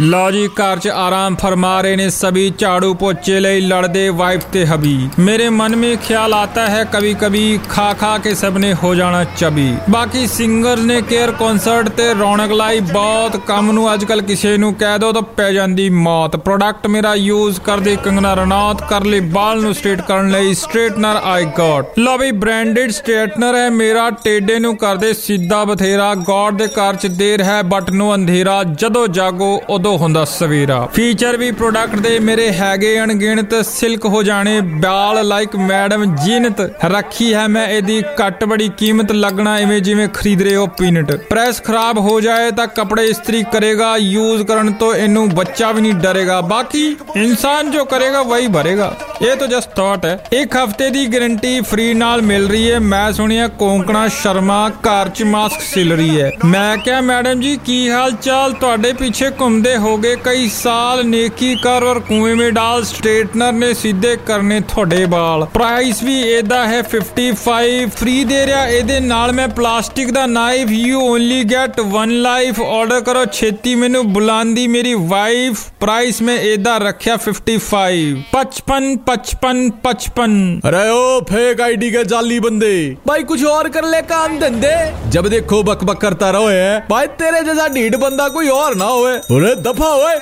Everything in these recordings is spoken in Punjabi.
ਲਓ ਜੀ, ਘਰ 'ਚ ਆਰਾਮ ਫरमा रहे ਨੇ सभी झाड़ू पोचे ਲਈ ਲੜਦੇ ਵਾਈਫ ਤੇ ਹਬੀ। ਮੇਰੇ ਮਨ ਮੇ ਖਿਆਲ आता है कभी कभी ਖਾ ਖਾ ਕੇ ਸਭ ਨੇ ਹੋ ਜਾਣਾ ਚਬੀ। ਬਾਕੀ ਸਿੰਗਰ ਨੇ ਕੇਅਰ ਕਨਸਰਟ ਤੇ ਰੌਣਕ ਲਾਈ, ਬਹੁਤ ਕੰਮ ਨੂੰ ਅੱਜਕੱਲ ਕਿਸੇ ਨੂੰ ਕਹਿ ਦੋ ਤਾਂ ਪੈ ਜਾਂਦੀ ਮੌਤ। ਪ੍ਰੋਡਕਟ ਮੇਰਾ ਯੂਜ਼ ਕਰਦੇ ਕੰਗਨਾ ਰਣੌਤ ਕਰ ਲਈ ਬਾਲ ਨੂੰ ਸਟ੍ਰੇਟ ਕਰਨ ਲਈ ਸਟ੍ਰੇਟਨਰ ਆਈ ਗਾਟ ਲਓ ਵੀ ਬ੍ਰਾਂਡਡ ਸਟ੍ਰੇਟਨਰ ਹੈ, ਮੇਰਾ ਟੇਡੇ ਨੂੰ ਕਰਦੇ ਸਿੱਧਾ ਬਥੇਰਾ। ਗੋਡ ਦੇ ਘਰ 'ਚ ਦੇਰ ਹੈ ਬਟ ਨੂੰ ਅੰਧੇਰਾ, ਜਦੋਂ ਜਾਗੋ ਉਦੋਂ ਹੁੰਦਾ ਸਵੇਰਾ। ਫੀਚਰ ਵੀ ਪ੍ਰੋਡਕਟ ਦੇ ਮੇਰੇ ਹੈਗੇ ਅਣਗਿਣਤ ਸਿਲਕ ਹੋ ਜਾਣੇ, ਬਾਲ ਲਾਈਕ ਮੈਡਮ ਜੀਨਤ। ਰੱਖੀ ਹੈ ਮੈਂ ਇਹਦੀ ਘੱਟ ਬੜੀ ਕੀਮਤ ਲੱਗਣਾ ਐਵੇਂ ਜਿਵੇਂ ਖਰੀਦ ਰਹੇ ਹੋ ਪੀਨਟ ਪ੍ਰੈਸ ਖਰਾਬ ਹੋ ਜਾਏ ਤਾਂ ਕੱਪੜੇ ਇਸਤਰੀ ਕਰੇਗਾ ਯੂਜ਼ ਕਰਨ ਤੋਂ ਇਹਨੂੰ ਬੱਚਾ ਵੀ ਨਹੀਂ ਡਰੇਗਾ। ਬਾਕੀ ਇਨਸਾਨ ਜੋ ਕਰੇਗਾ, ਵਹੀ ਭਰੇਗਾ। ਇਹ ਤਾਂ ਜਸਟ ਥਾਟ ਹੈ। ਇੱਕ ਹਫ਼ਤੇ ਦੀ ਗਾਰੰਟੀ ਫ੍ਰੀ ਨਾਲ ਮਿਲ ਰਹੀ ਹੈ। ਮੈਂ ਸੁਣਿਆ ਕੋਂਕਣਾ, ਸ਼ਰਮਾ, ਘਰ 'ਚ ਮਾਸਕ ਸਿਲ ਰਹੀ ਹੈ। ਮੈਂ ਕਿਹਾ, ਮੈਡਮ ਜੀ, ਕੀ ਹਾਲ ਚਾਲ ਤੁਹਾਡੇ ਪਿੱਛੇ ਘੁੰਮਦੇ ਹੋਗੇ ਕਈ ਸਾਲ, ਨੇਕੀ ਕਰ ਔਰ ਕੁਐਂ ਮੇ ਡਾਲ ਸਟ੍ਰੇਟਨਰ ਨੇ ਸਿੱਧੇ ਕਰਨੇ ਤੁਹਾਡੇ ਵਾਲ। ਪ੍ਰਾਈਸ ਵੀ ਇਹਦਾ ਹੈ 55 ਫ੍ਰੀ ਦੇ ਰਿਹਾ। ਇਹਦੇ ਨਾਲ ਮੈਂ plastic the knife you only get one life order ਕਰੋ। ਛੇਤੀ ਮੈਨੂੰ ਬੁਲਾਉਂਦੀ ਮੇਰੀ ਵਾਈਫ ਪ੍ਰਾਈਸ ਮੈਂ ਇਹਦਾ ਰੱਖਿਆ 55 55 पचपन पचपन। अरे ओ फेक आईडी के जाली बंदे। भाई कुछ और कर ले काम धंधे। जब देखो बक बक करता रहो है भाई तेरे जैसा ढीठ बंदा कोई और ना होए। दफ़ा होए।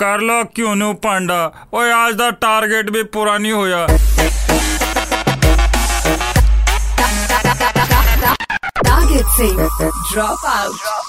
कर लो क्यों नो पांडा? और आज का टारगेट भी पूरा नहीं होया। Target safe. Drop out.